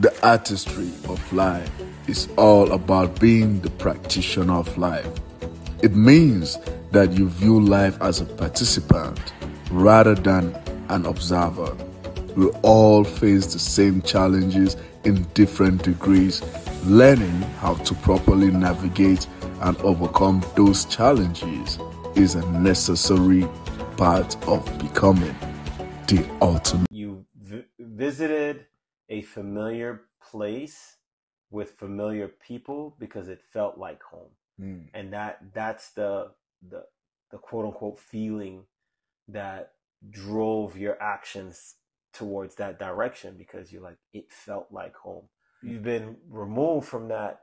The artistry of life is all about being the practitioner of life. It means that you view life as a participant rather than an observer. We all face the same challenges in different degrees. Learning how to properly navigate and overcome those challenges is a necessary part of becoming the ultimate. You v- visited a familiar place with familiar people because it felt like home. Mm. And that that's the the the quote unquote feeling that drove your actions towards that direction because you're like it felt like home. You've been removed from that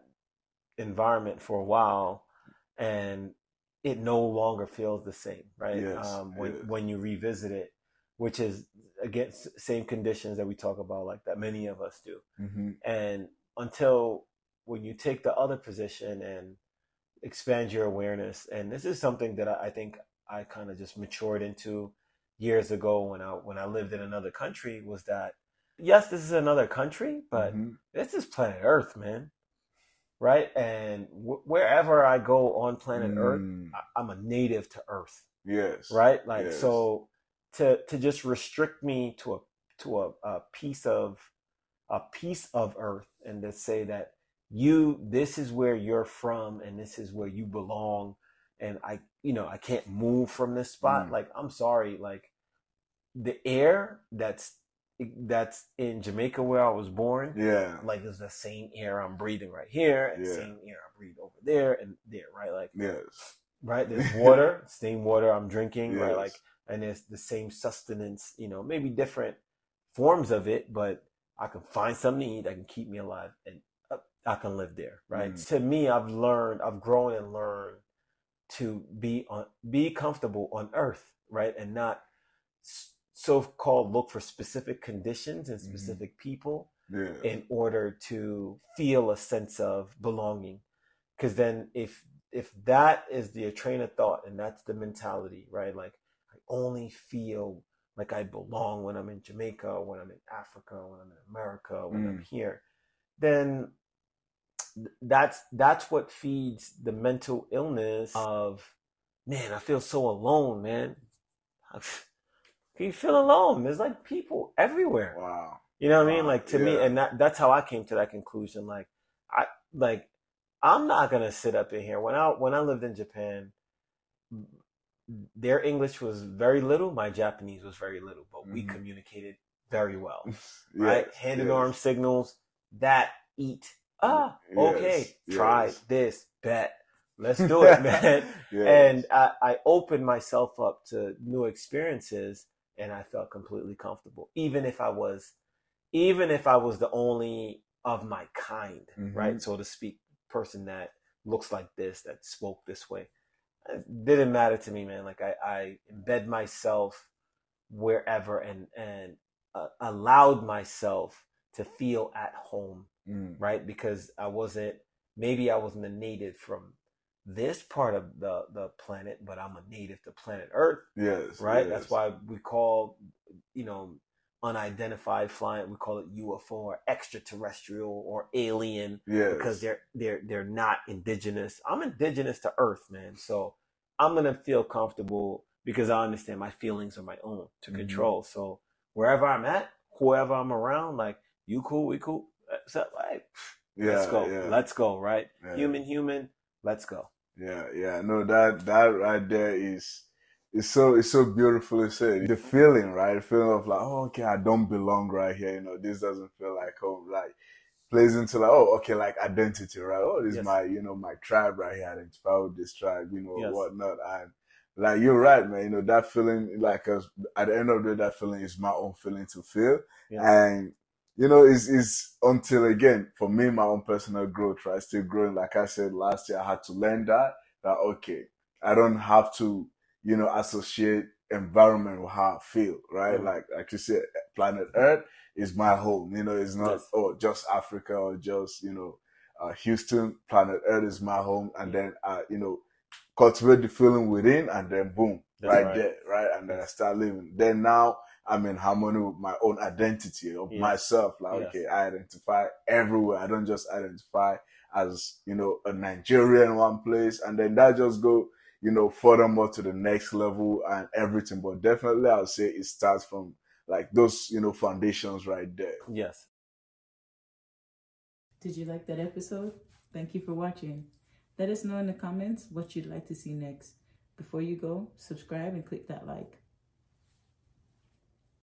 environment for a while and it no longer feels the same, right? Yes, um, when yes. when you revisit it, which is against same conditions that we talk about, like that many of us do. hmm And until when you take the other position and expand your awareness, and this is something that I, I think I kind of just matured into years ago when I when I lived in another country, was that yes, this is another country, but Mhm. this is planet Earth, man. Right, and w- wherever I go on planet Earth, Mm. I- I'm a native to Earth Yes. right like Yes. so to to just restrict me to a to a, a piece of a piece of earth and to say that you this is where you're from and this is where you belong and i you know i can't move from this spot Mm. like i'm sorry like the air that's that's in jamaica where i was born Yeah. like it's the same air i'm breathing right here and the Yeah. same air i breathe over there and there right like Yes. right? There's water, same water I'm drinking, right? Like, and it's the same sustenance, you know, maybe different forms of it, but I can find something to eat that can keep me alive, and I can live there, right? Mm. To me, I've learned, I've grown and learned to be on, be comfortable on Earth, right, and not so-called look for specific conditions and Mhm. specific people Yeah. in order to feel a sense of belonging because then if if that is the train of thought and that's the mentality right like only feel like i belong when i'm in jamaica when i'm in africa when i'm in america when i'm Mm. here then that's that's what feeds the mental illness of man i feel so alone man you feel alone there's like people everywhere Wow. you know what I mean? Like to me, and that that's how I came to that conclusion. Like I like I'm not gonna sit up in here. When I when I lived in Japan, their English was very little, my Japanese was very little, but we Mhm. communicated very well. Right? Yes, Hand and yes. arm signals, that eat. Ah, Yes, okay. Try this, bet. Let's do it, man. And I, I opened myself up to new experiences and I felt completely comfortable. Even if I was even if I was the only of my kind, Mhm. right, so to speak, person that looks like this, that spoke this way. It didn't matter to me, man. Like I, I embed myself wherever and and uh, allowed myself to feel at home Mm. right? Because I wasn't maybe I wasn't a native from this part of the the planet, but I'm a native to planet Earth, Yes. right? yes. That's why we call you know unidentified flying we call it UFO or extraterrestrial or alien Yes. because they're they're they're not indigenous. I'm indigenous to Earth, man. So I'm gonna feel comfortable because I understand my feelings are my own to Mhm. control. So wherever I'm at, whoever I'm around, like you cool, we cool. So like yeah, let's go. Yeah. Let's go, right? yeah. Human, human, let's go. Yeah, yeah. No, that that right there is it's so it's so beautifully said. The feeling, right? The feeling of like, oh, okay, I don't belong right here. You know, this doesn't feel like home. Like plays into like, oh, okay, like identity, right? Oh, this is my, you know, my tribe right here. I identify with this tribe, you know, Yes. whatnot. And like you're right, man. You know, that feeling, like uh, at the end of the day, that feeling is my own feeling to feel. Yes. And you know, it's, it's until again, for me, my own personal growth, right? Still growing. Like I said last year, I had to learn that, that, okay, I don't have to, you know, associate environment with how I feel, right? Mm. Like, like you said, planet Earth is my home. You know, it's not, Yes. oh, just Africa or just, you know, uh, Houston, planet Earth is my home. And then, uh, you know, cultivate the feeling within and then boom, right, right. there, right? And then I start living. Then now I'm in harmony with my own identity of Yes. myself. Like, Yes. okay, I identify everywhere. I don't just identify as, you know, a Nigerian one place. And then that just go, you know, furthermore to the next level and everything. But definitely I'll say it starts from like those, you know, foundations right there. Yes. Did you like that episode? Thank you for watching. Let us know in the comments what you'd like to see next. Before you go, subscribe and click that like.